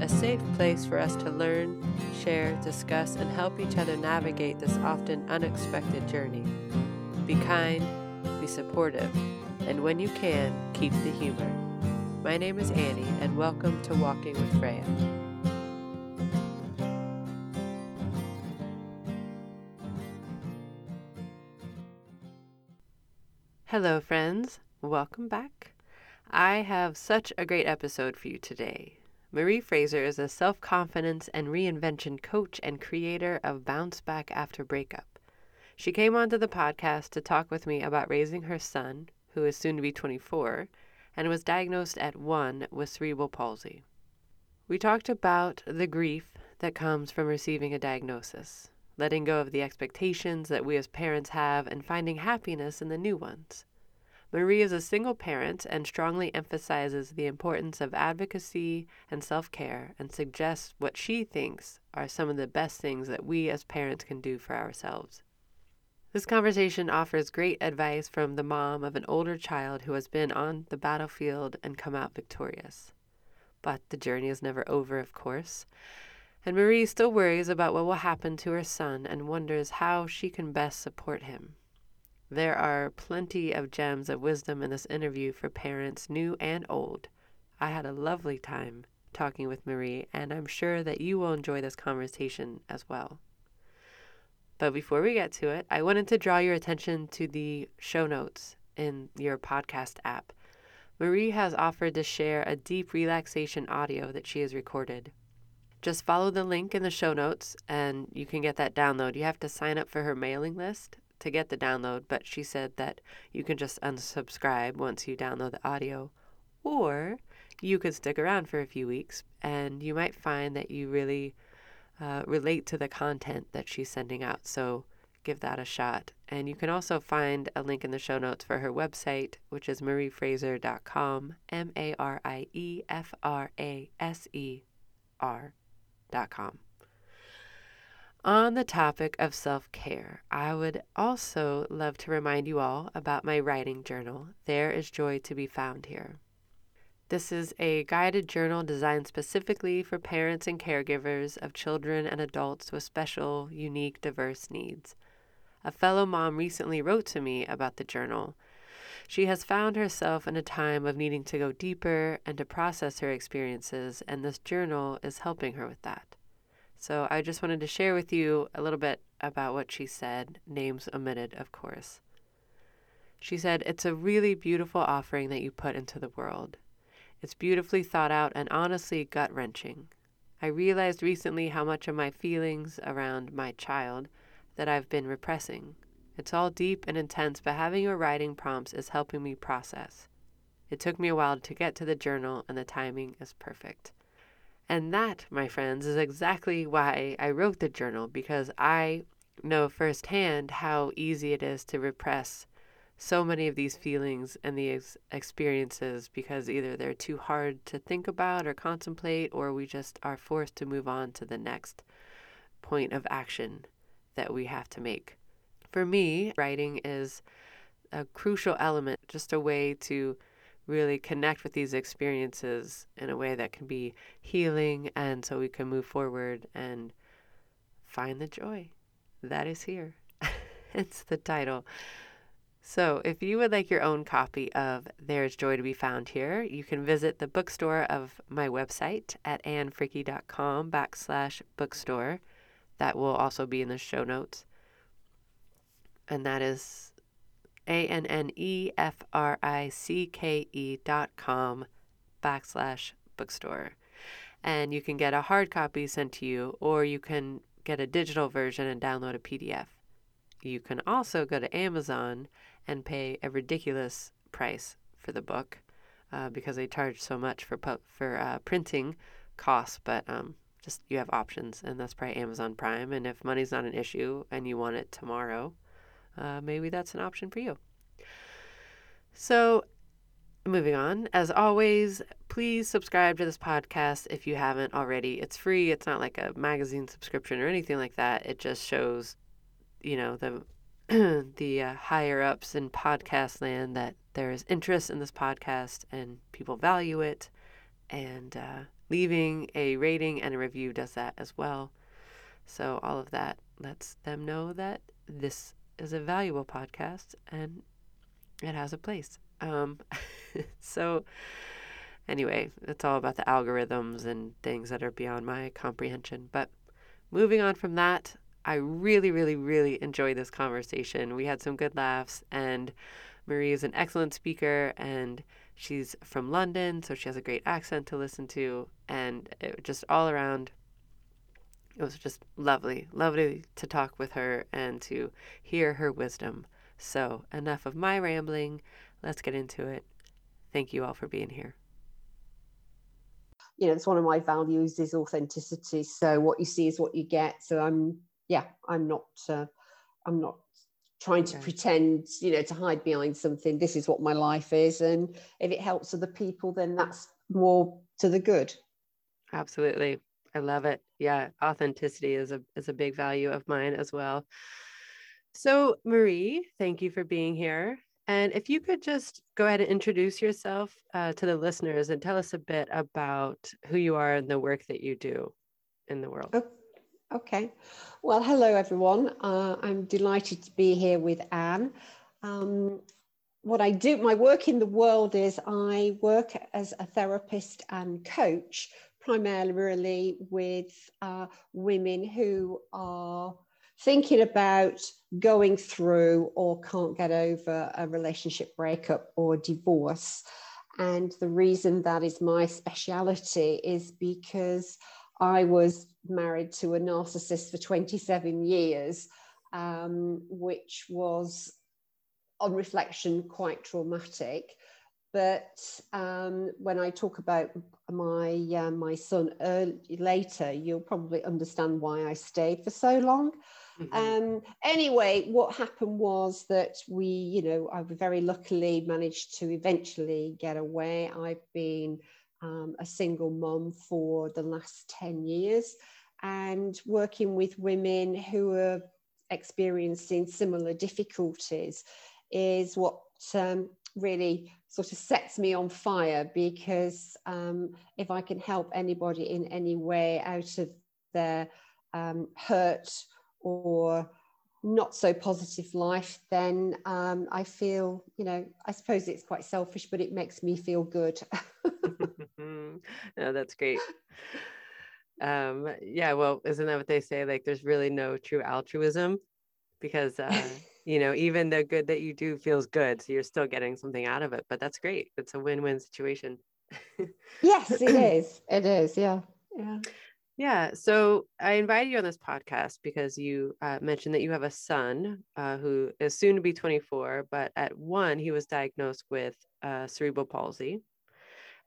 a safe place for us to learn, share, discuss, and help each other navigate this often unexpected journey. Be kind, be supportive, and when you can, keep the humor. My name is Annie, and welcome to Walking with Freya. Hello, friends. Welcome back. I have such a great episode for you today. Marie Fraser is a self confidence and reinvention coach and creator of Bounce Back After Breakup. She came onto the podcast to talk with me about raising her son, who is soon to be 24, and was diagnosed at one with cerebral palsy. We talked about the grief that comes from receiving a diagnosis, letting go of the expectations that we as parents have, and finding happiness in the new ones. Marie is a single parent and strongly emphasizes the importance of advocacy and self care and suggests what she thinks are some of the best things that we as parents can do for ourselves. This conversation offers great advice from the mom of an older child who has been on the battlefield and come out victorious. But the journey is never over, of course. And Marie still worries about what will happen to her son and wonders how she can best support him. There are plenty of gems of wisdom in this interview for parents new and old. I had a lovely time talking with Marie, and I'm sure that you will enjoy this conversation as well. But before we get to it, I wanted to draw your attention to the show notes in your podcast app. Marie has offered to share a deep relaxation audio that she has recorded. Just follow the link in the show notes and you can get that download. You have to sign up for her mailing list to get the download, but she said that you can just unsubscribe once you download the audio. Or you could stick around for a few weeks and you might find that you really uh, relate to the content that she's sending out. So give that a shot. And you can also find a link in the show notes for her website, which is mariefraser.com, M A R I E F R A S E R.com. On the topic of self care, I would also love to remind you all about my writing journal, There is Joy to be Found Here. This is a guided journal designed specifically for parents and caregivers of children and adults with special, unique, diverse needs. A fellow mom recently wrote to me about the journal. She has found herself in a time of needing to go deeper and to process her experiences, and this journal is helping her with that. So I just wanted to share with you a little bit about what she said, names omitted, of course. She said, It's a really beautiful offering that you put into the world. It's beautifully thought out and honestly gut wrenching. I realized recently how much of my feelings around my child that I've been repressing. It's all deep and intense, but having your writing prompts is helping me process. It took me a while to get to the journal, and the timing is perfect. And that, my friends, is exactly why I wrote the journal because I know firsthand how easy it is to repress so many of these feelings and these experiences because either they're too hard to think about or contemplate, or we just are forced to move on to the next point of action that we have to make. For me, writing is a crucial element, just a way to really connect with these experiences in a way that can be healing and so we can move forward and find the joy that is here. it's the title. So, if you would like your own copy of There's Joy to Be Found Here, you can visit the bookstore of my website at annefricke.com backslash bookstore. That will also be in the show notes. And that is a N N E F R I C K E dot com backslash bookstore. And you can get a hard copy sent to you, or you can get a digital version and download a PDF. You can also go to Amazon and pay a ridiculous price for the book uh, because they charge so much for for uh, printing costs. But um, just you have options, and that's probably Amazon Prime. And if money's not an issue and you want it tomorrow, uh, maybe that's an option for you. So, moving on, as always, please subscribe to this podcast if you haven't already. It's free, it's not like a magazine subscription or anything like that. It just shows, you know, the the uh, higher ups in podcast land that there is interest in this podcast and people value it. And uh, leaving a rating and a review does that as well. So, all of that lets them know that this is a valuable podcast and it has a place. Um, so, anyway, it's all about the algorithms and things that are beyond my comprehension. But moving on from that, I really, really, really enjoyed this conversation. We had some good laughs, and Marie is an excellent speaker, and she's from London, so she has a great accent to listen to, and it, just all around, it was just lovely, lovely to talk with her and to hear her wisdom. So, enough of my rambling. Let's get into it. Thank you all for being here you know it's one of my values is authenticity so what you see is what you get so i'm yeah, I'm not. Uh, I'm not trying to okay. pretend, you know, to hide behind something. This is what my life is, and if it helps other people, then that's more to the good. Absolutely, I love it. Yeah, authenticity is a is a big value of mine as well. So, Marie, thank you for being here. And if you could just go ahead and introduce yourself uh, to the listeners and tell us a bit about who you are and the work that you do in the world. Okay. Well, hello, everyone. Uh, I'm delighted to be here with Anne. Um, what I do, my work in the world is I work as a therapist and coach, primarily with uh, women who are thinking about going through or can't get over a relationship breakup or divorce. And the reason that is my speciality is because I was married to a narcissist for 27 years, um, which was, on reflection, quite traumatic. But um, when I talk about my uh, my son early, later, you'll probably understand why I stayed for so long. Mm-hmm. Um, anyway, what happened was that we, you know, I very luckily managed to eventually get away. I've been um, a single mom for the last 10 years and working with women who are experiencing similar difficulties is what um, really sort of sets me on fire because um, if I can help anybody in any way out of their um, hurt or not so positive life, then um, I feel, you know, I suppose it's quite selfish, but it makes me feel good. no, that's great. Um, yeah, well, isn't that what they say? Like, there's really no true altruism because, uh, you know, even the good that you do feels good. So you're still getting something out of it, but that's great. It's a win win situation. yes, it is. It is. Yeah. Yeah. Yeah. So I invited you on this podcast because you uh, mentioned that you have a son uh, who is soon to be 24, but at one, he was diagnosed with uh, cerebral palsy.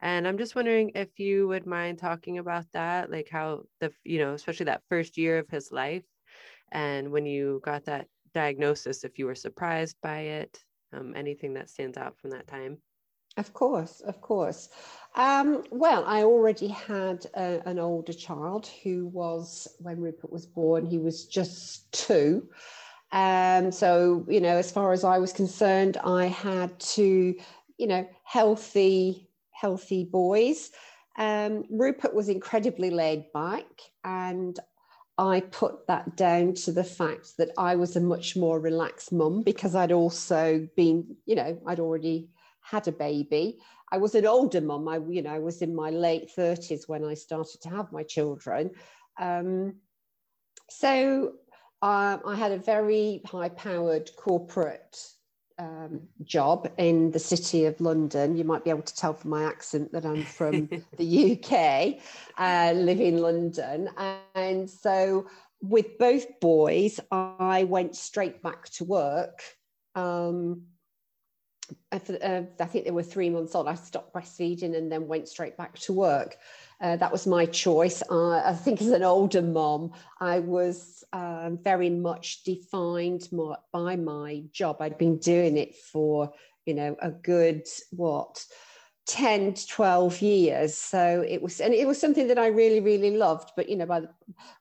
And I'm just wondering if you would mind talking about that, like how the, you know, especially that first year of his life. And when you got that diagnosis, if you were surprised by it, um, anything that stands out from that time. Of course, of course. Um, well, I already had a, an older child who was, when Rupert was born, he was just two. Um, so, you know, as far as I was concerned, I had to, you know, healthy, healthy boys. Um, Rupert was incredibly laid back, and I put that down to the fact that I was a much more relaxed mum because I'd also been, you know, I'd already had a baby. I was an older mum. I, you know, I was in my late 30s when I started to have my children. Um, so um, I had a very high powered corporate um, job in the city of London. You might be able to tell from my accent that I'm from the UK, uh, live in London. And so with both boys, I went straight back to work. Um, uh, I think they were three months old. I stopped breastfeeding and then went straight back to work. Uh, that was my choice. I think as an older mom, I was um, very much defined by my job. I'd been doing it for, you know, a good, what, 10 to 12 years. So it was and it was something that i really really loved. But you know by the,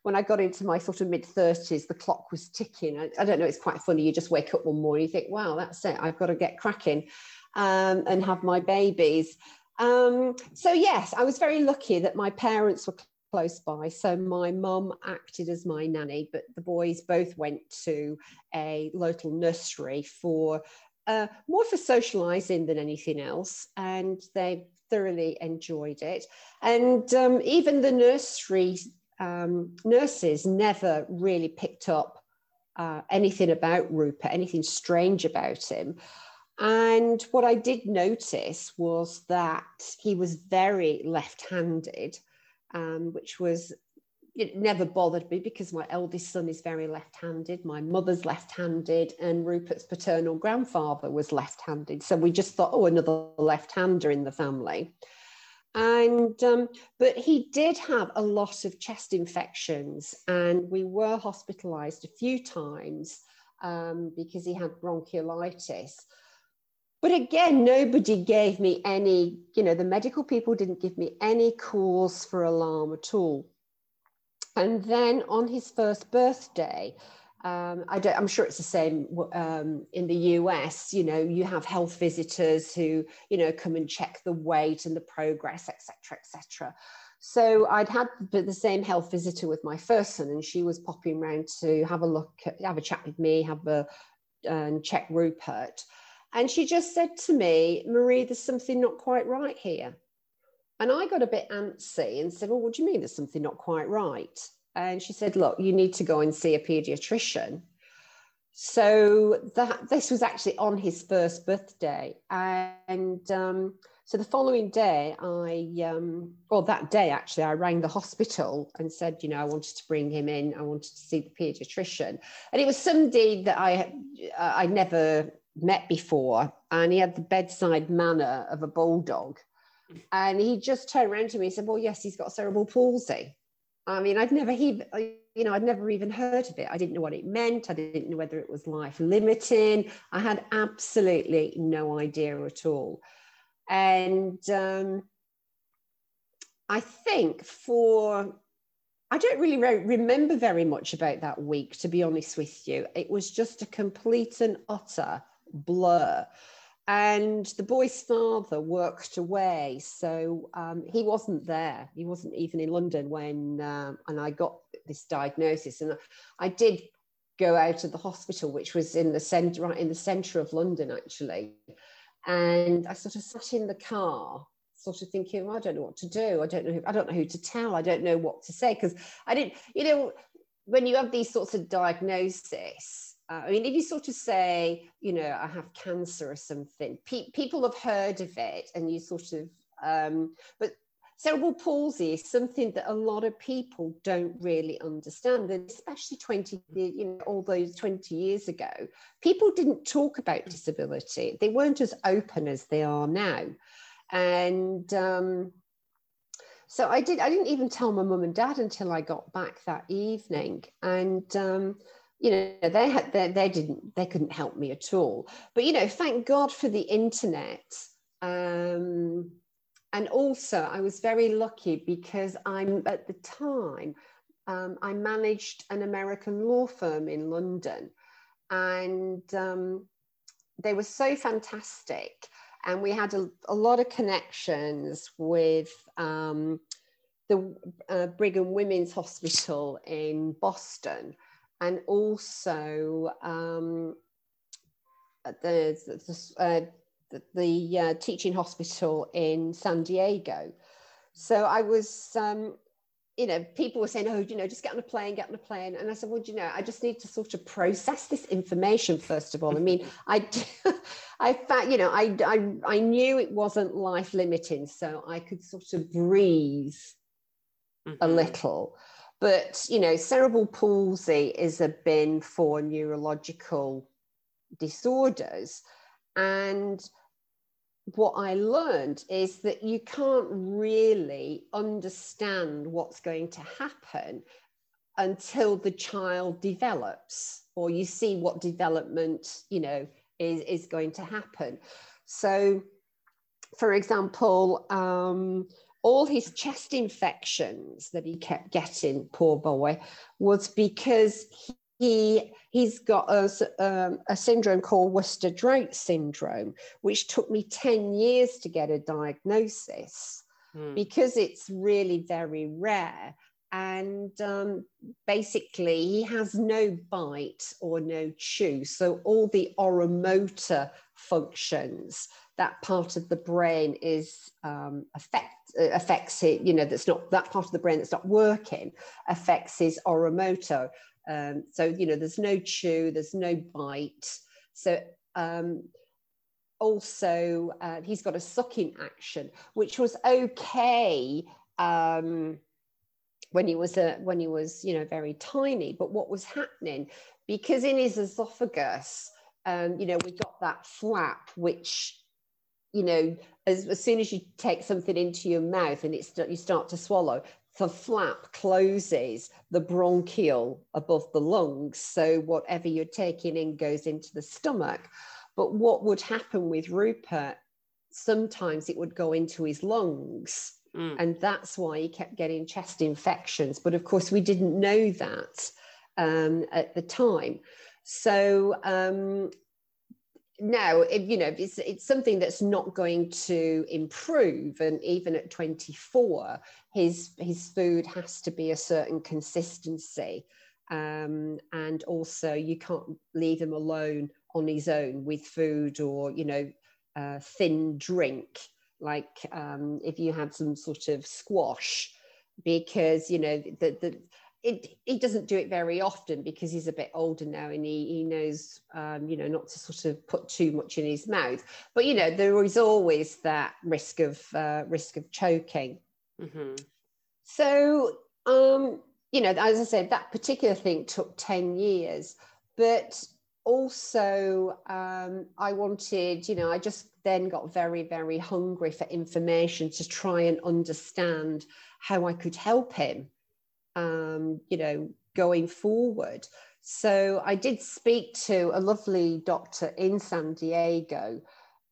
when i got into my sort of mid 30s the clock was ticking. I, I, don't know it's quite funny. You just wake up one morning you think wow that's it. I've got to get cracking um, and have my babies um, so yes i was very lucky that my parents were close by so my mum acted as my nanny but the boys both went to a local nursery for uh, more for socializing than anything else, and they thoroughly enjoyed it. And um, even the nursery um, nurses never really picked up uh, anything about Rupert, anything strange about him. And what I did notice was that he was very left handed, um, which was it never bothered me because my eldest son is very left-handed my mother's left-handed and rupert's paternal grandfather was left-handed. So we just thought oh another left-hander in the family. And um, but he did have a lot of chest infections and we were hospitalized a few times um, because he had bronchiolitis but again nobody gave me any you know the medical people didn't give me any cause for alarm at all and then on his first birthday, um, I am sure it's the same um, in the US. You know, you have health visitors who, you know, come and check the weight and the progress, etc., etc. So I'd had the same health visitor with my first son, and she was popping around to have a look, at, have a chat with me, have a and check Rupert. And she just said to me, Marie, there's something not quite right here. And I got a bit antsy and said, Well, what do you mean there's something not quite right? And she said, Look, you need to go and see a pediatrician. So that this was actually on his first birthday. And um, so the following day, I, um, well, that day actually, I rang the hospital and said, you know, I wanted to bring him in. I wanted to see the pediatrician. And it was somebody that I, uh, I'd never met before. And he had the bedside manner of a bulldog. And he just turned around to me and said, Well, yes, he's got cerebral palsy. I mean, I'd never even, you know, I'd never even heard of it. I didn't know what it meant. I didn't know whether it was life limiting. I had absolutely no idea at all. And um, I think for, I don't really re- remember very much about that week, to be honest with you. It was just a complete and utter blur. And the boy's father worked away. So um, he wasn't there. He wasn't even in london when um, and i got this diagnosis. And i did go out of the hospital which was in the center right in the center of london actually. And i sort of sat in the car sort of thinking well, i don't know what to do. I don't know who, i don't know who to tell. I don't know what to say. Because i didn't you know when you have these sorts of diagnoses uh, I mean, if you sort of say, you know, I have cancer or something, pe- people have heard of it, and you sort of, um, but cerebral palsy is something that a lot of people don't really understand, and especially 20, you know, all those 20 years ago, people didn't talk about disability. They weren't as open as they are now, and um, so I did. I didn't even tell my mum and dad until I got back that evening, and. Um, you know they had they, they didn't they couldn't help me at all. But you know thank god for the internet um, and also i was very lucky because i'm at the time um, i managed an american law firm in london and um, they were so fantastic. And we had a, a lot of connections with um, the uh, brigham women's hospital in boston and also um, the, the, uh, the, the uh, teaching hospital in San Diego. So I was, um, you know, people were saying, oh, you know, just get on a plane, get on a plane. And I said, well, you know, I just need to sort of process this information, first of all. I mean, I, I found, you know, I, I, I knew it wasn't life limiting, so I could sort of breathe mm-hmm. a little. But, you know, cerebral palsy is a bin for neurological disorders. And what I learned is that you can't really understand what's going to happen until the child develops or you see what development, you know, is, is going to happen. So, for example, um, all his chest infections that he kept getting, poor boy, was because he he's got a, um, a syndrome called Worster-Drought syndrome, which took me 10 years to get a diagnosis mm. because it's really very rare. And um, basically, he has no bite or no chew. So, all the oromotor functions, that part of the brain is um, affect, affects it, you know, that's not that part of the brain that's not working, affects his oromotor. Um, so, you know, there's no chew, there's no bite. So, um, also, uh, he's got a sucking action, which was okay um, when he was a, when he was, you know, very tiny. But what was happening because in his esophagus, um, you know, we got that flap, which you know, as, as soon as you take something into your mouth and it's you start to swallow, the flap closes the bronchial above the lungs. So whatever you're taking in goes into the stomach. But what would happen with Rupert, sometimes it would go into his lungs. Mm. And that's why he kept getting chest infections. But of course, we didn't know that um, at the time. So um, now you know it's it's something that's not going to improve and even at 24 his his food has to be a certain consistency. Um, and also you can't leave him alone on his own with food or you know uh, thin drink. Like um, if you had some sort of squash because you know the, the it, he doesn't do it very often because he's a bit older now and he, he knows, um, you know, not to sort of put too much in his mouth. But, you know, there is always that risk of uh, risk of choking. Mm-hmm. So, um, you know, as I said, that particular thing took 10 years. But also, um, I wanted, you know, I just then got very, very hungry for information to try and understand how I could help him um, you know, going forward. So I did speak to a lovely doctor in San Diego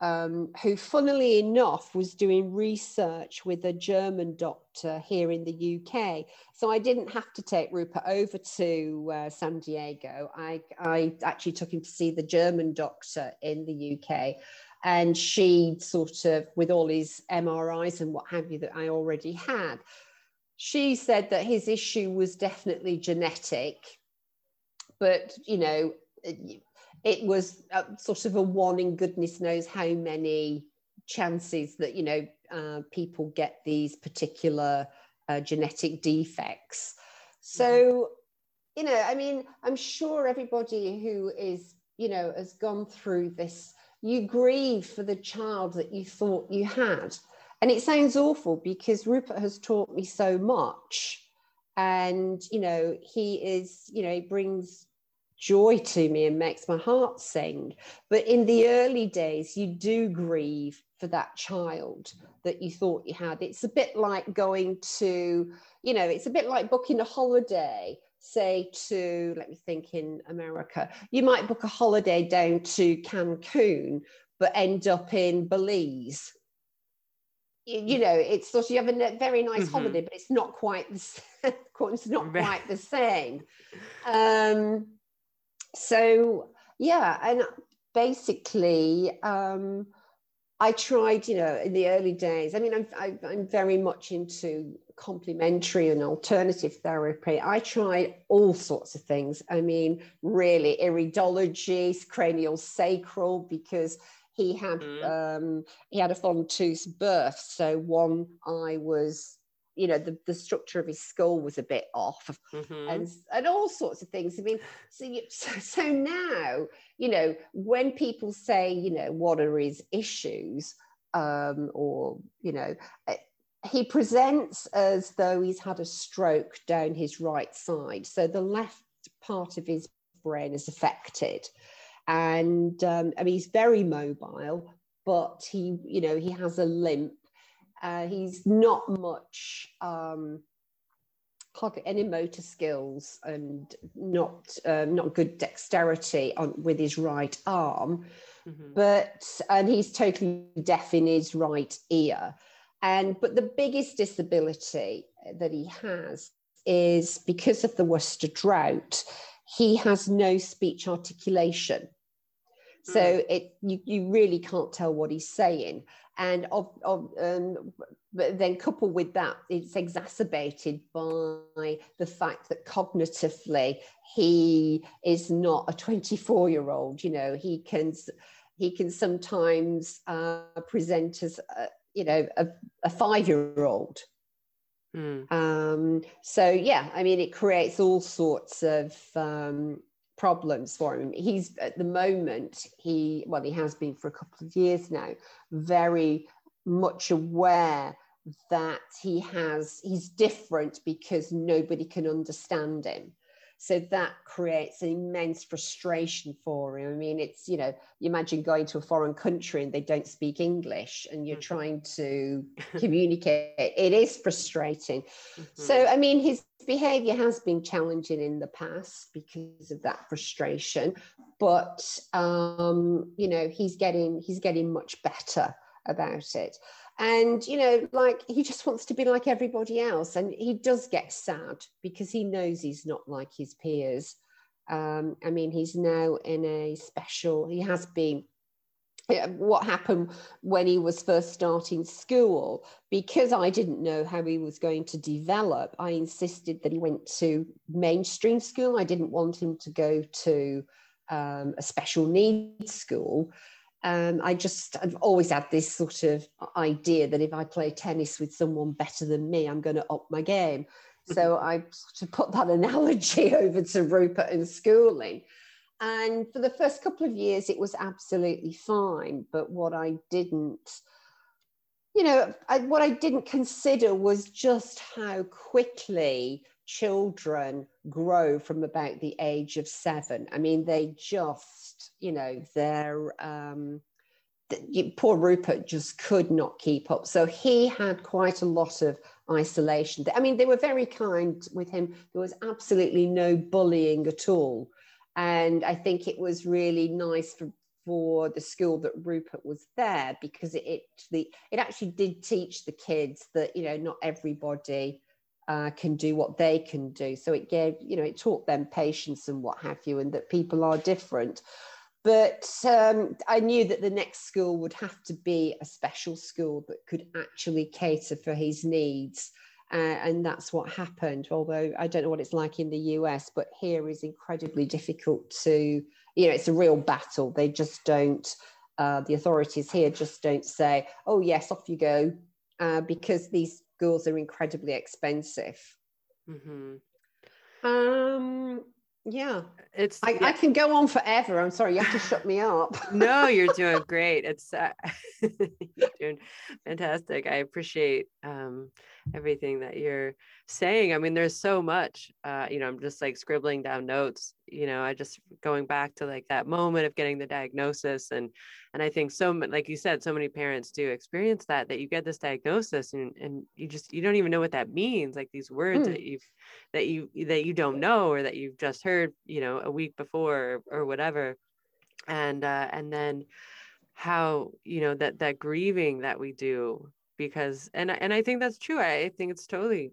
um, who, funnily enough, was doing research with a German doctor here in the UK. So I didn't have to take Rupert over to uh, San Diego. I, I actually took him to see the German doctor in the UK. And she sort of, with all his MRIs and what have you that I already had, she said that his issue was definitely genetic, but you know, it, was sort of a one in goodness knows how many chances that you know uh, people get these particular uh, genetic defects. So, you know, I mean, I'm sure everybody who is, you know, has gone through this, you grieve for the child that you thought you had. And it sounds awful because Rupert has taught me so much. And, you know, he is, you know, he brings joy to me and makes my heart sing. But in the early days, you do grieve for that child that you thought you had. It's a bit like going to, you know, it's a bit like booking a holiday, say to, let me think in America, you might book a holiday down to Cancun, but end up in Belize you know, it's sort of you have a very nice mm-hmm. holiday, but it's not quite the same. it's not quite the same. Um, so yeah, and basically, um, I tried, you know, in the early days. I mean, I'm I, am i am very much into complementary and alternative therapy. I tried all sorts of things. I mean, really, iridology, cranial sacral, because he had mm. um, he had a front tooth birth, so one eye was you know the, the structure of his skull was a bit off mm-hmm. and and all sorts of things i mean so, you, so so now you know when people say you know what are his issues um or you know eh, he presents as though he's had a stroke down his right side so the left part of his brain is affected and um, I mean, he's very mobile, but he, you know, he has a limp. Uh, he's not much um, any motor skills and not um, not good dexterity on with his right arm, mm-hmm. but and he's totally deaf in his right ear. And but the biggest disability that he has is because of the Worster-Drought, he has no speech articulation. So mm. it you, you really can't tell what he's saying. And of, of um, but then coupled with that, it's exacerbated by the fact that cognitively he is not a 24 year old. You know, he can he can sometimes uh, present as a, you know a, a five year old. Mm. Um, so yeah, I mean, it creates all sorts of um, problems for him. He's at the moment, he, well, he has been for a couple of years now, very much aware that he has, he's different because nobody can understand him. So that creates an immense frustration for him. I mean, it's, you know, you imagine going to a foreign country and they don't speak English and you're mm-hmm. trying to communicate. It is frustrating. Mm-hmm. So, I mean, his behavior has been challenging in the past because of that frustration, but, um, you know, he's getting, he's getting much better about it and you know like he just wants to be like everybody else. And he does get sad because he knows he's not like his peers. Um, i mean he's now in a special he has been what happened when he was first starting school because i didn't know how he was going to develop i insisted that he went to mainstream school. I didn't want him to go to um, a special needs school um, I just I've always had this sort of idea that if I play tennis with someone better than me, I'm going to up my game. So I sort of put that analogy over to Rupert and schooling. And for the first couple of years, it was absolutely fine. But what I didn't, you know, I, what I didn't consider was just how quickly children grow from about the age of seven. I mean, they just, you know, they're, um, poor Rupert just could not keep up. So he had quite a lot of isolation. I mean, they were very kind with him. There was absolutely no bullying at all. And I think it was really nice for, for the school that Rupert was there because it, it, the, it actually did teach the kids that, you know, not everybody uh, can do what they can do. So it gave, you know, it taught them patience and what have you, and that people are different. But um, I knew that the next school would have to be a special school that could actually cater for his needs. Uh, and that's what happened. Although I don't know what it's like in the US, but here is incredibly difficult to, you know, it's a real battle. They just don't, uh, the authorities here just don't say, oh, yes, off you go, uh, because these schools are incredibly expensive. Mm-hmm. Um, yeah, it's. I, yeah. I, can go on forever. I'm sorry, you have to shut me up. no, you're doing great. It's uh, you're doing fantastic. I appreciate um, everything that you're saying. I mean, there's so much. Uh, you know, I'm just like scribbling down notes. You know, I just going back to like that moment of getting the diagnosis and and i think so like you said so many parents do experience that that you get this diagnosis and, and you just you don't even know what that means like these words mm. that you've that you that you don't know or that you've just heard you know a week before or, or whatever and uh and then how you know that that grieving that we do because and and I think that's true I, think it's totally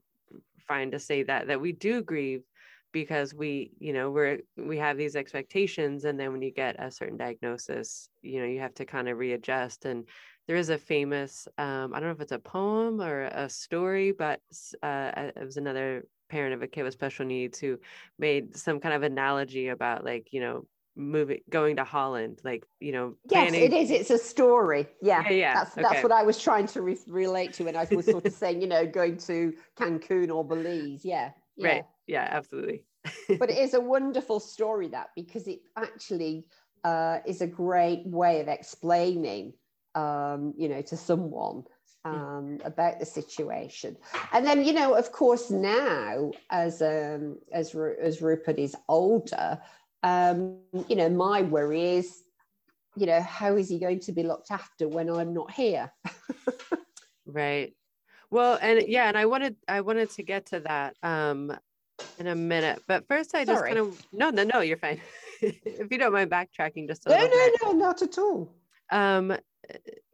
fine to say that that we do grieve because we you know we're we have these expectations and then when you get a certain diagnosis you know you have to kind of readjust and there is a famous um, i don't know if it's a poem or a story but uh, it was another parent of a kid with special needs who made some kind of analogy about like you know moving going to holland like you know planning. yes it is it's a story yeah yeah, yeah. that's okay. that's what i was trying to re- relate to when i was sort of saying you know going to cancun or belize yeah yeah. Right. Yeah, absolutely. but it is a wonderful story that because it actually uh, is a great way of explaining, um, you know, to someone hmm. um, about the situation. And then, you know, of course, now as um, as as Rupert is older, um, you know, my worry is you know, how is he going to be looked after when I'm not here? right. Well, and yeah, and I wanted I wanted to get to that um in a minute, but first I just kind of no no no you're fine. if you don't mind backtracking just a no, little no, bit. no, not at all. Um,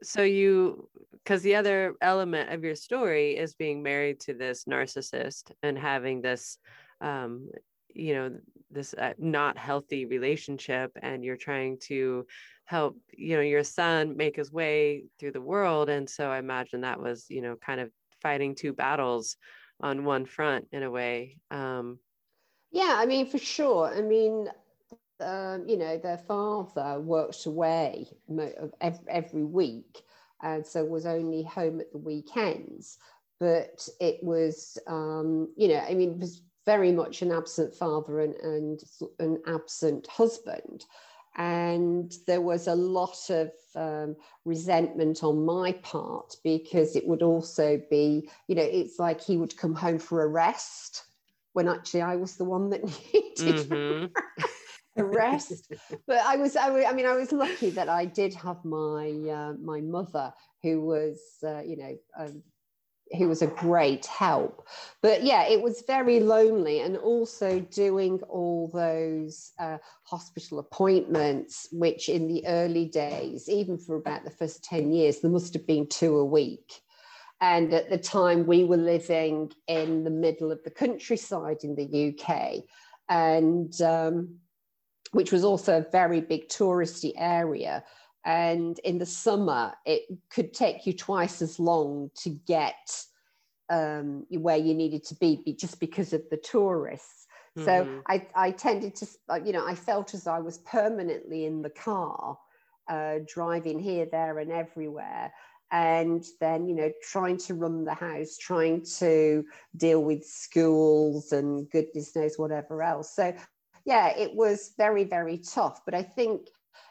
so you because the other element of your story is being married to this narcissist and having this um you know this uh, not healthy relationship and you're trying to help you know your son make his way through the world and so i imagine that was you know kind of fighting two battles on one front in a way um Yeah, I mean, for sure. I mean, um, you know, their father worked away every week, and so was only home at the weekends. But it was, um, you know, I mean, it was very much an absent father and, and an absent husband. And there was a lot of um, resentment on my part because it would also be, you know, it's like he would come home for a rest when actually I was the one that needed mhm. a rest. But I was, I, I mean, I was lucky that I did have my uh, my mother, who was, uh, you know, um, who was a great help. But yeah, it was very lonely, and also doing all those uh, hospital appointments, which in the early days, even for about the first ten years, there must have been two a week. And at the time, we were living in the middle of the countryside in the UK, and um, which was also a very big touristy area. And in the summer, it could take you twice as long to get um, where you needed to be, be just because of the tourists. So Mhm. I, I tended to, you know, I felt as I was permanently in the car, uh, driving here, there, and everywhere. And then, you know, trying to run the house, trying to deal with schools and goodness knows whatever else. So, yeah, it was very, very tough. But I think,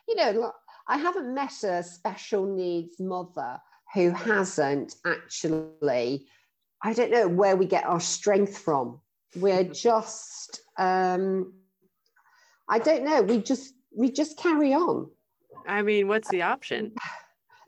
you know, I haven't met a special needs mother who hasn't actually, I don't know where we get our strength from. We're just, um, I don't know, we just, we just carry on. i mean what's the option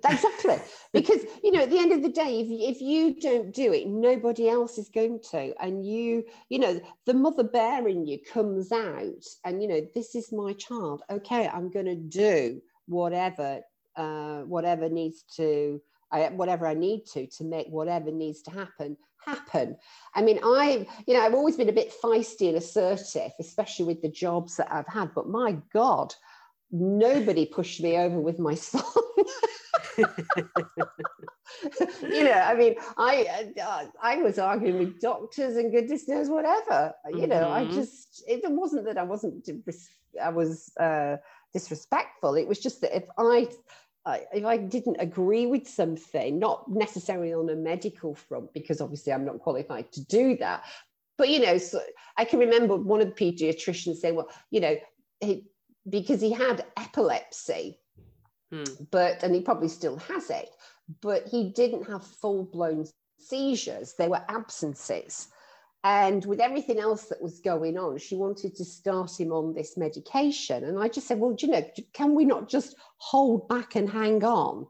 Exactly. because, you know, at the end of the day, if, if you don't do it, nobody else is going to. And you, you know, the mother bear in you comes out and, you know, this is my child. Okay, I'm going to do whatever, uh, whatever needs to, I, whatever I need to, to make whatever needs to happen happen. I mean, I, you know, I've always been a bit feisty and assertive, especially with the jobs that I've had. But my God, nobody pushed me over with my son. you know, I mean, I uh, I was arguing with doctors and goodness knows whatever. You know, I Mhm. just it wasn't that I wasn't I was uh, disrespectful. It was just that if I if I didn't agree with something, not necessarily on a medical front, because obviously I'm not qualified to do that, but you know, so I can remember one of the pediatricians saying, "Well, you know, he, because he had epilepsy, Hmm. but and he probably still has it, but he didn't have full blown seizures. They were absences." And with everything else that was going on, she wanted to start him on this medication. And I just said, Well, do you know, can we not just hold back and hang on?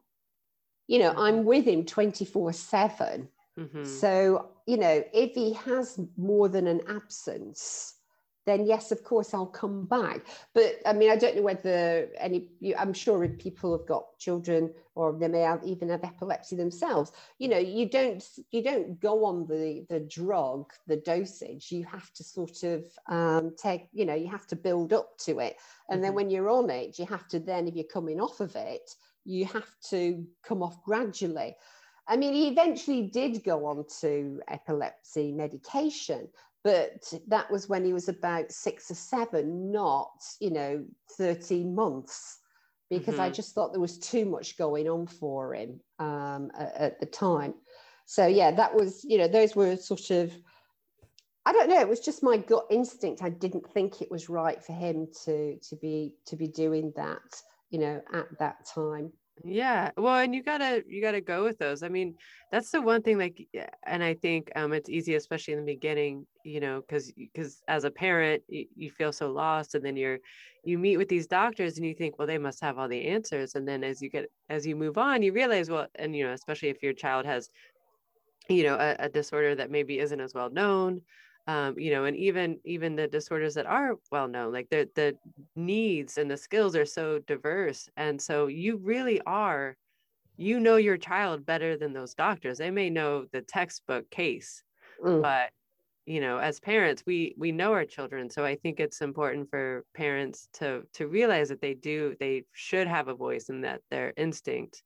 You know, I'm with him 24 7. Mhm. So, you know, if he has more than an absence, then yes, of course, I'll come back. But I mean, I don't know whether any, you, I'm sure if people have got children or they may have, even have epilepsy themselves, you know, you don't, you don't go on the, the drug, the dosage, you have to sort of um, take, you know, you have to build up to it. And then Mhm. when you're on it, you have to then, if you're coming off of it, you have to come off gradually. I mean, he eventually did go on to epilepsy medication, but that was when he was about six or seven, not, you know, 13 months, because I Mhm. just thought there was too much going on for him um, at, at the time. So, yeah, that was, you know, those were sort of, I don't know, it was just my gut instinct. I didn't think it was right for him to, to be, to be doing that, you know, at that time. Yeah. Well, and you gotta you gotta go with those. I mean, that's the one thing like and I think um it's easy, especially in the beginning, you know, because because as a parent, you, you feel so lost and then you're you meet with these doctors and you think, well, they must have all the answers. And then as you get as you move on, you realize, well, and you know, especially if your child has, you know, a, a disorder that maybe isn't as well known um, you know, and even even the disorders that are well known, like the the needs and the skills are so diverse, and so you really are, you know, your child better than those doctors. They may know the textbook case, mm. but you know, as parents, we we know our children, so I think it's important for parents to to realize that they do they should have a voice and that their instinct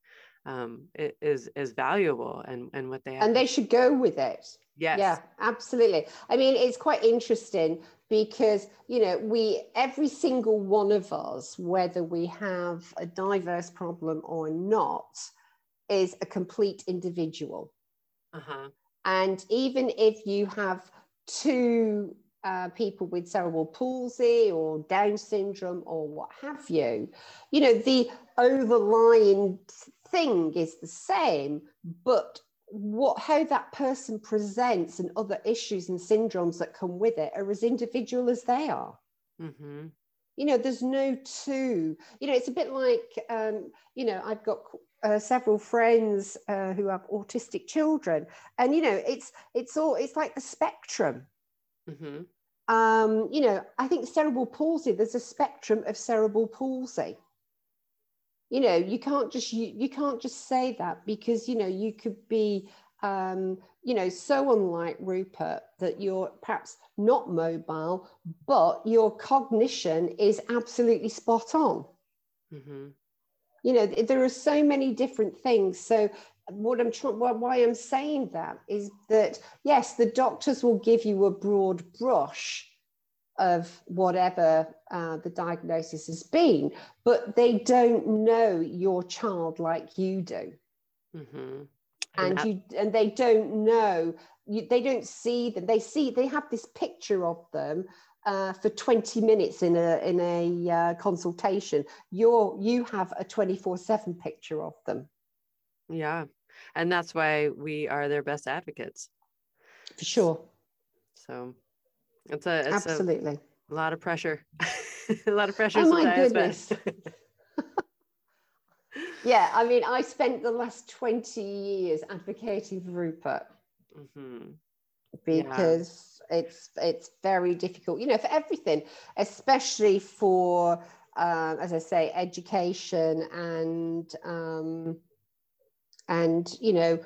um, is is valuable and and what they have and they should go with it Yes. Yeah, absolutely. I mean, it's quite interesting because, you know, we, every single one of us, whether we have a diverse problem or not, is a complete individual. Uh-huh. And even if you have two uh, people with cerebral palsy or Down syndrome or what have you, you know, the overlying thing is the same, but what how that person presents and other issues and syndromes that come with it are as individual as they are. Mm-hmm. you know there's no two. You know it's a bit like um, you know i've got uh, several friends uh, who have autistic children. And you know it's it's all it's like the spectrum. Mm-hmm. um, you know i think cerebral palsy there's a spectrum of cerebral palsy you know you can't just you, you can't just say that because you know you could be um, you know so unlike rupert that you're perhaps not mobile but your cognition is absolutely spot on mm-hmm. you know there are so many different things so what i'm trying why i'm saying that is that yes the doctors will give you a broad brush of whatever uh, the diagnosis has been, but they don't know your child like you do. Mm-hmm. And, and you and they don't know you, they don't see them. They see they have this picture of them uh, for 20 minutes in a in a uh, consultation. You're you have a 24 7 picture of them. Yeah. And that's why we are their best advocates. For sure. So it's a it's absolutely a, lot of pressure. a lot of pressure. Oh my goodness. yeah, I mean, I spent the last 20 years advocating for Rupert. Mm-hmm. Because yeah. it's it's very difficult, you know, for everything, especially for um, as I say, education and um, and you know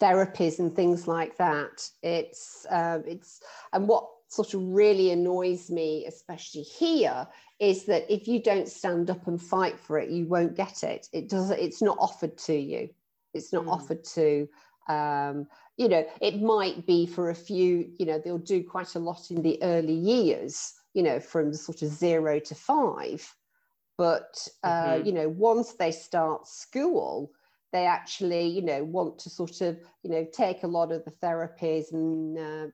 therapies and things like that. It's uh, it's and what sort of really annoys me, especially here, is that if you don't stand up and fight for it, you won't get it. It does. It's not offered to you. It's not mm. offered to. Um, you know, it might be for a few. You know, they'll do quite a lot in the early years. You know, from sort of zero to five. But uh, mm-hmm. you know, once they start school, they actually, you know, want to sort of, you know, take a lot of the therapies and uh,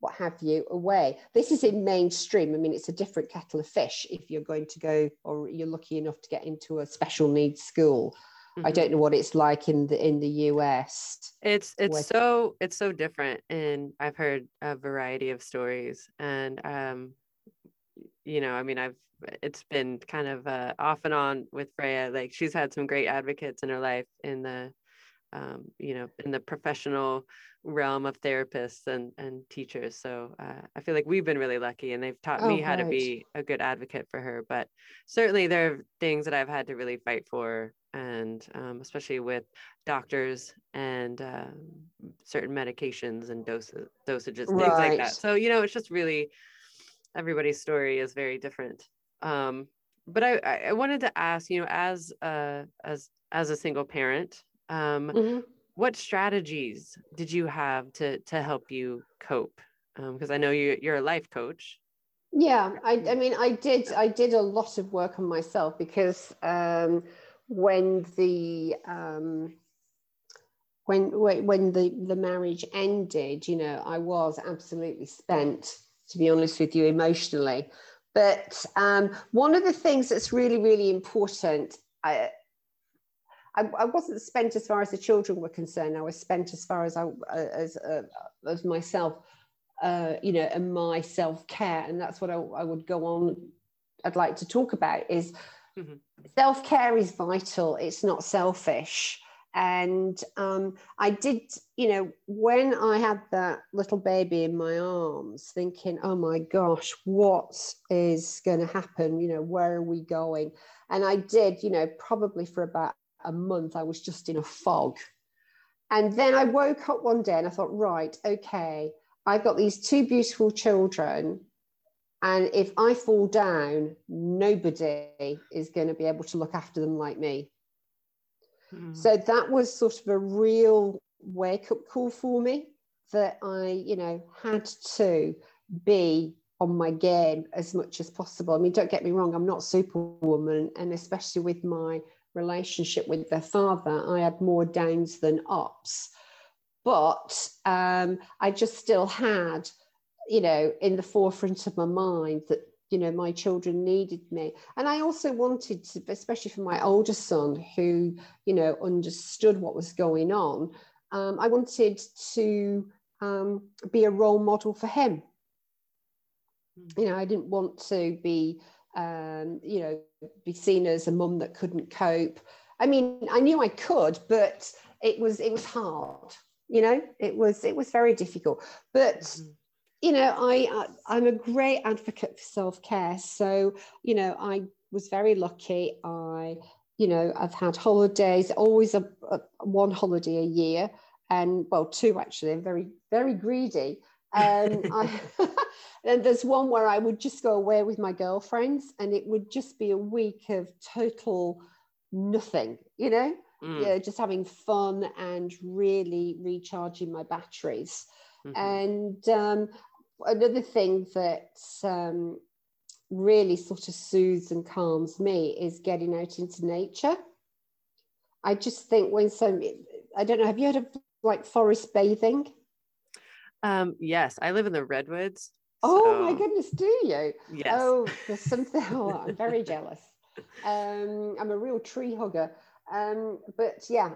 what have you away. This is in mainstream. I mean, it's a different kettle of fish if you're going to go or you're lucky enough to get into a special needs school. Mm-hmm. I don't know what it's like in the in the US. It's it's where... so it's so different, and I've heard a variety of stories, and um, you know, I mean, I've it's been kind of uh, off and on with Freya. Like she's had some great advocates in her life in the, um, you know, in the professional realm of therapists and and teachers. So uh, I feel like we've been really lucky, and they've taught oh, me how right. to be a good advocate for her. But certainly there are things that I've had to really fight for, and um, especially with doctors and uh, certain medications and doses, dosages, right. things like that. So you know, it's just really everybody's story is very different. Um, but I, I wanted to ask, you know, as a, as as a single parent, um, mm-hmm. what strategies did you have to to help you cope? Because um, I know you you're a life coach. Yeah, I, I mean, I did I did a lot of work on myself because um, when the um, when when the the marriage ended, you know, I was absolutely spent. To be honest with you, emotionally. But um, one of the things that's really, really important, I, I, I, wasn't spent as far as the children were concerned. I was spent as far as I as uh, as myself, uh, you know, and my self care, and that's what I, I, would go on. I'd like to talk about is mm-hmm. self care is vital. It's not selfish. And um, I did, you know, when I had that little baby in my arms, thinking, oh my gosh, what is going to happen? You know, where are we going? And I did, you know, probably for about a month, I was just in a fog. And then I woke up one day and I thought, right, okay, I've got these two beautiful children. And if I fall down, nobody is going to be able to look after them like me. Mm-hmm. So that was sort of a real wake up call for me that I, you know, had to be on my game as much as possible. I mean, don't get me wrong, I'm not superwoman, and especially with my relationship with their father, I had more downs than ups. But um, I just still had, you know, in the forefront of my mind that you know my children needed me. And i also wanted to especially for my older son who you know understood what was going on um, i wanted to um, be a role model for him. Mm. you know i didn't want to be um, you know be seen as a mum that couldn't cope. I mean i knew i could but it was it was hard you know? It was it was very difficult. But mm-hmm you know, I, I am a great advocate for self care. So you know, I was very lucky. I you know I've had holidays, always a, a one holiday a year, and well, two actually. I'm very very greedy. Um, I, and there's one where I would just go away with my girlfriends, and it would just be a week of total nothing. You know, mm. yeah, just having fun and really recharging my batteries. Mm-hmm. And um, another thing that um, really sort of soothes and calms me is getting out into nature. I just think when some, I don't know, have you heard of like forest bathing? Um, yes, I live in the redwoods. Oh my goodness, do you? Yes. Oh, there's something. Oh, I'm very jealous. Um, I'm a real tree hugger. Um, but yeah,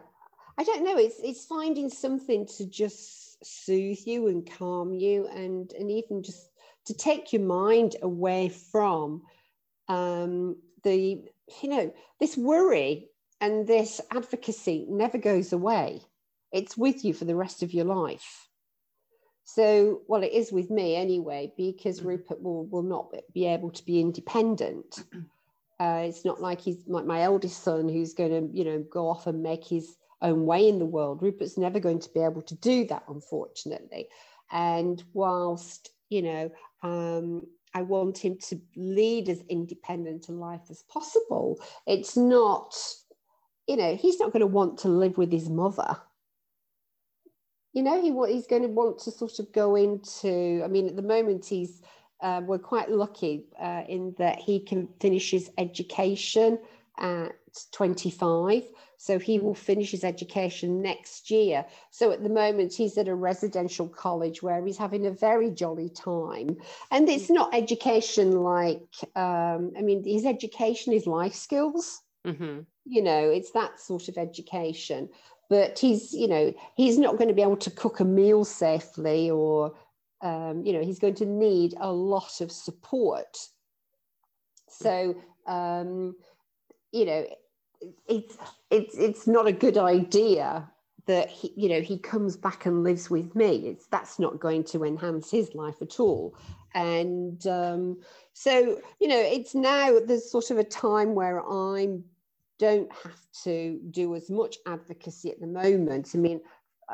I don't know. It's it's finding something to just soothe you and calm you and and even just to take your mind away from um, the you know this worry and this advocacy never goes away. It's with you for the rest of your life. So well it is with me anyway because mm. rupert will, will not be able to be independent. Uh, it's not like he's like my eldest son who's going to you know go off and make his own way in the world. Rupert's never going to be able to do that, unfortunately. And whilst, you know, um, I want him to lead as independent a life as possible, it's not, you know, he's not going to want to live with his mother. You know, he he's going to want to sort of go into. I mean, at the moment, he's uh, we're quite lucky uh, in that he can finish his education at 25. So he will finish his education next year. So at the moment, he's at a residential college where he's having a very jolly time. And it's not education like, um, I mean, his education is life skills. Mm-hmm. You know, it's that sort of education. But he's, you know, he's not going to be able to cook a meal safely or, um, you know, he's going to need a lot of support. So, um, you know, it's it's it's not a good idea that he, you know he comes back and lives with me. It's that's not going to enhance his life at all. And um, so you know it's now there's sort of a time where i don't have to do as much advocacy at the moment. I mean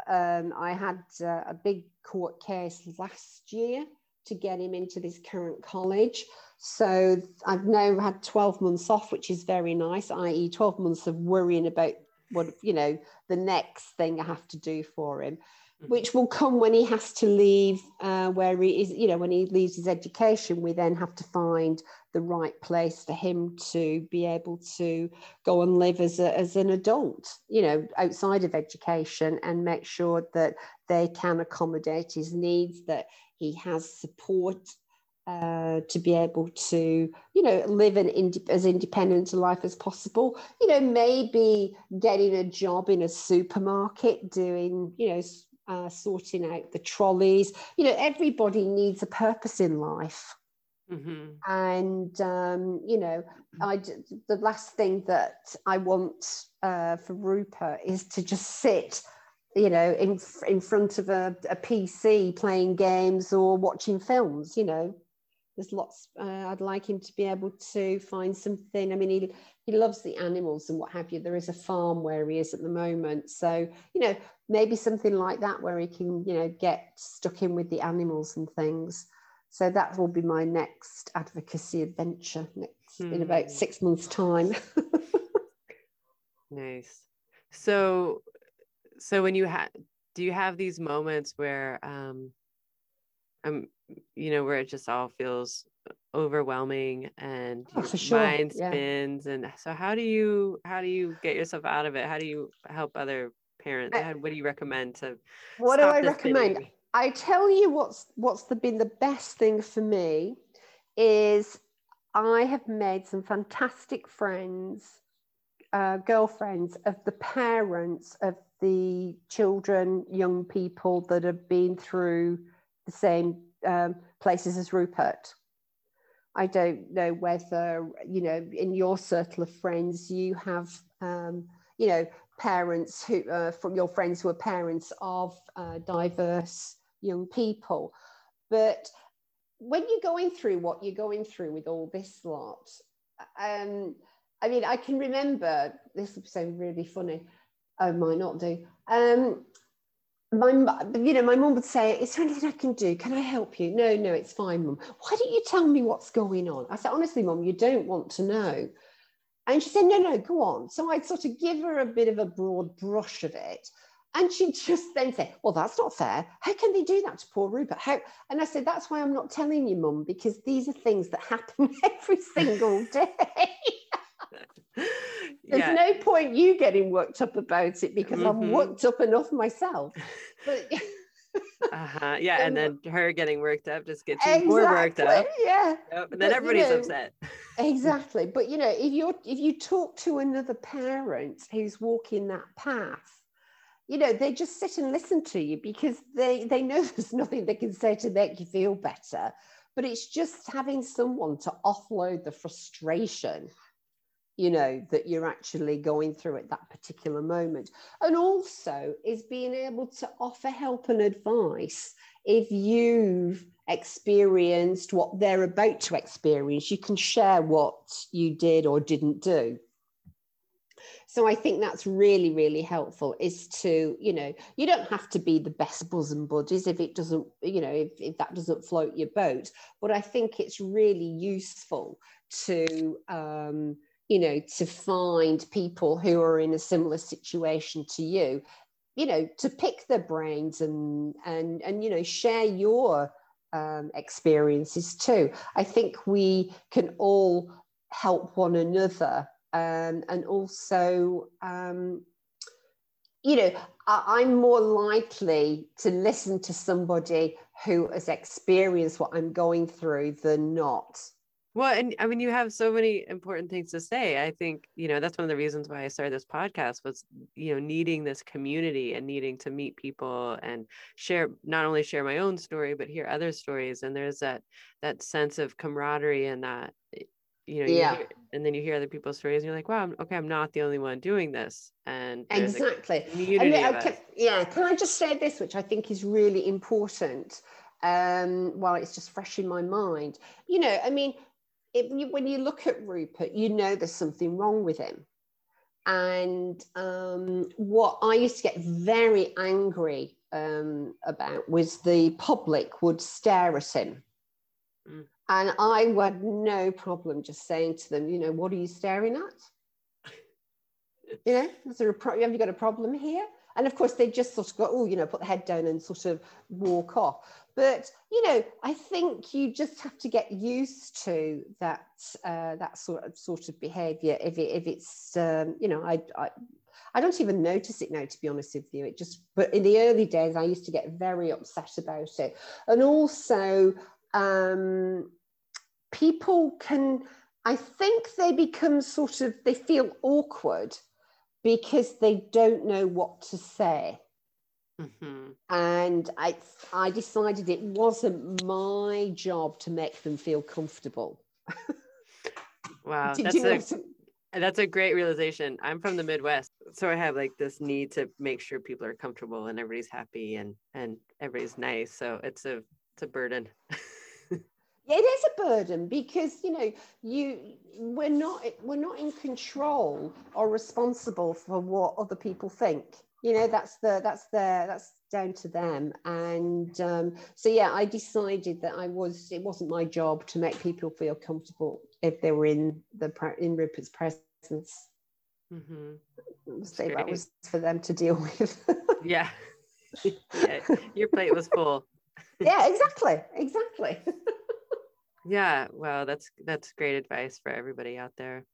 um, i had uh, a big court case last year to get him into this current college so I've now had 12 months off, which is very nice, i.e., 12 months of worrying about what, you know, the next thing I have to do for him, mm-hmm. which will come when he has to leave uh, where he is, you know, when he leaves his education. We then have to find the right place for him to be able to go and live as, a, as an adult, you know, outside of education and make sure that they can accommodate his needs, that he has support uh, to be able to, you know, live an ind- as independent a life as possible. You know, maybe getting a job in a supermarket, doing, you know, uh, sorting out the trolleys. You know, everybody needs a purpose in life. Mm-hmm. And um, you know, I the last thing that I want uh, for Rupert is to just sit, you know, in in front of a, a PC playing games or watching films. You know, there's lots. Uh, I'd like him to be able to find something. I mean, he he loves the animals and what have you. There is a farm where he is at the moment, so you know, maybe something like that where he can, you know, get stuck in with the animals and things. So that will be my next advocacy adventure next hmm. in about hmm. six months' time. nice. So, so when you have, do you have these moments where, um, um, you know, where it just all feels overwhelming and oh, your sure. mind spins, yeah. and so how do you how do you get yourself out of it? How do you help other parents? I, what do you recommend to? What do I recommend? I tell you what's what's the, been the best thing for me is I have made some fantastic friends, uh, girlfriends of the parents of the children, young people that have been through the same um, places as Rupert. I don't know whether, you know, in your circle of friends, you have, um, you know, parents who, uh, from your friends who are parents of uh, diverse young people. But when you're going through what you're going through with all this lot, um, I mean, I can remember this will sound really funny. I might not do. Um, my, you know, my mum would say, "Is there anything I can do? Can I help you?" No, no, it's fine, mum. Why don't you tell me what's going on? I said, honestly, mum, you don't want to know. And she said, no, no, go on. So I'd sort of give her a bit of a broad brush of it. And she'd just then say, Well, that's not fair. How can they do that to poor Rupert? How? And I said, That's why I'm not telling you, Mum, because these are things that happen every single day. There's yeah. no point you getting worked up about it because mm-hmm. I'm worked up enough myself. But uh-huh. Yeah, and then her getting worked up just gets exactly, more worked up. Yeah. Yep. And then but, everybody's you know, upset. exactly. But you know, if you're if you talk to another parent who's walking that path, you know they just sit and listen to you because they they know there's nothing they can say to make you feel better but it's just having someone to offload the frustration you know that you're actually going through at that particular moment. And also is being able to offer help and advice if you've experienced what they're about to experience. You can share what you did or didn't do. So i think that's really really helpful is to you know you don't have to be the best bosom buddies if it doesn't you know if, if that doesn't float your boat. But i think it's really useful to um, you know to find people who are in a similar situation to you you know to pick their brains and and and you know share your um, experiences too. I think we can all help one another um, and also um, you know I, i'm more likely to listen to somebody who has experienced what i'm going through than not well, and I mean, you have so many important things to say. I think, you know, that's one of the reasons why I started this podcast was, you know, needing this community and needing to meet people and share, not only share my own story, but hear other stories. And there's that, that sense of camaraderie and that, eh, you know, yeah. You hear, and then you hear other people's stories and you're like, wow, I'm, okay, I'm not the only one doing this. And exactly. And can, yeah. Can I just say this, which I think is really important um, while it's just fresh in my mind? You know, I mean, you, when you look at Rupert, you know there's something wrong with him. And um, what I used to get very angry um, about was the public would stare at him. Mm. And I had no problem just saying to them, you know, what are you staring at? you know, is there a pro- have you got a problem here? And of course, they just sort of go, oh, you know, put the head down and sort of walk off. But you know, I think you just have to get used to that uh, that sort of sort of behaviour. If it, if it's um, you know, I, I I don't even notice it now, to be honest with you. It just, but in the early days, I used to get very upset about it, and also um, people can, I think they become sort of, they feel awkward because they don't know what to say. Mm-hmm. And I, I decided it wasn't my job to make them feel comfortable. Wow, that's a, that's a great realization. I'm from the Midwest, so I have like this need to make sure people are comfortable and everybody's happy and and everybody's nice. So it's a it's a burden. it is a burden because you know you we're not we're not in control or responsible for what other people think you know that's the that's the that's down to them. And um, so yeah i decided that i was it wasn't my job to make people feel comfortable if they were in the in rupert's presence. Mm-hmm. so that was for them to deal with. Yeah. yeah your plate was full. Yeah exactly exactly. Yeah well that's that's great advice for everybody out there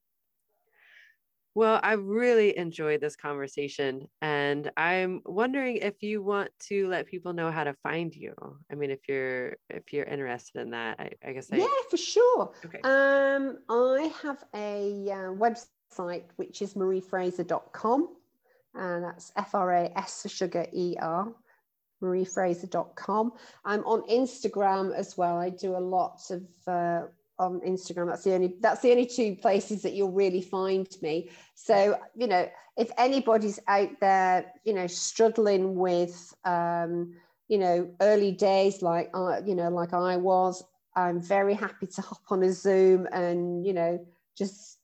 well, I really enjoyed this conversation, and I'm wondering if you want to let people know how to find you. I mean, if you're if you're interested in that, I, I guess. I... Yeah, for sure. Okay. Um, I have a uh, website which is mariefraser.com, and that's F R A S for sugar E R mariefraser.com. I'm on Instagram as well. I do a lot of uh, on Instagram. That's the only that's the only two places that you'll really find me. So you know, if anybody's out there, you know, struggling with, um, you know, early days like uh, you know, like I was, I'm very happy to hop on a Zoom and you know just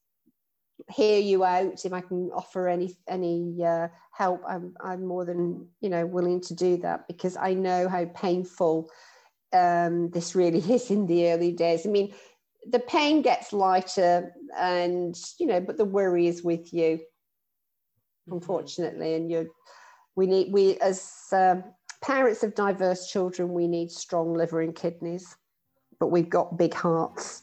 hear you out. If I can offer any any uh, help, I'm I'm more than you know willing to do that because I know how painful um, this really is in the early days. I mean, the pain gets lighter and you know but the worry is with you mm-hmm. unfortunately and you we need we as um, parents of diverse children we need strong liver and kidneys but we've got big hearts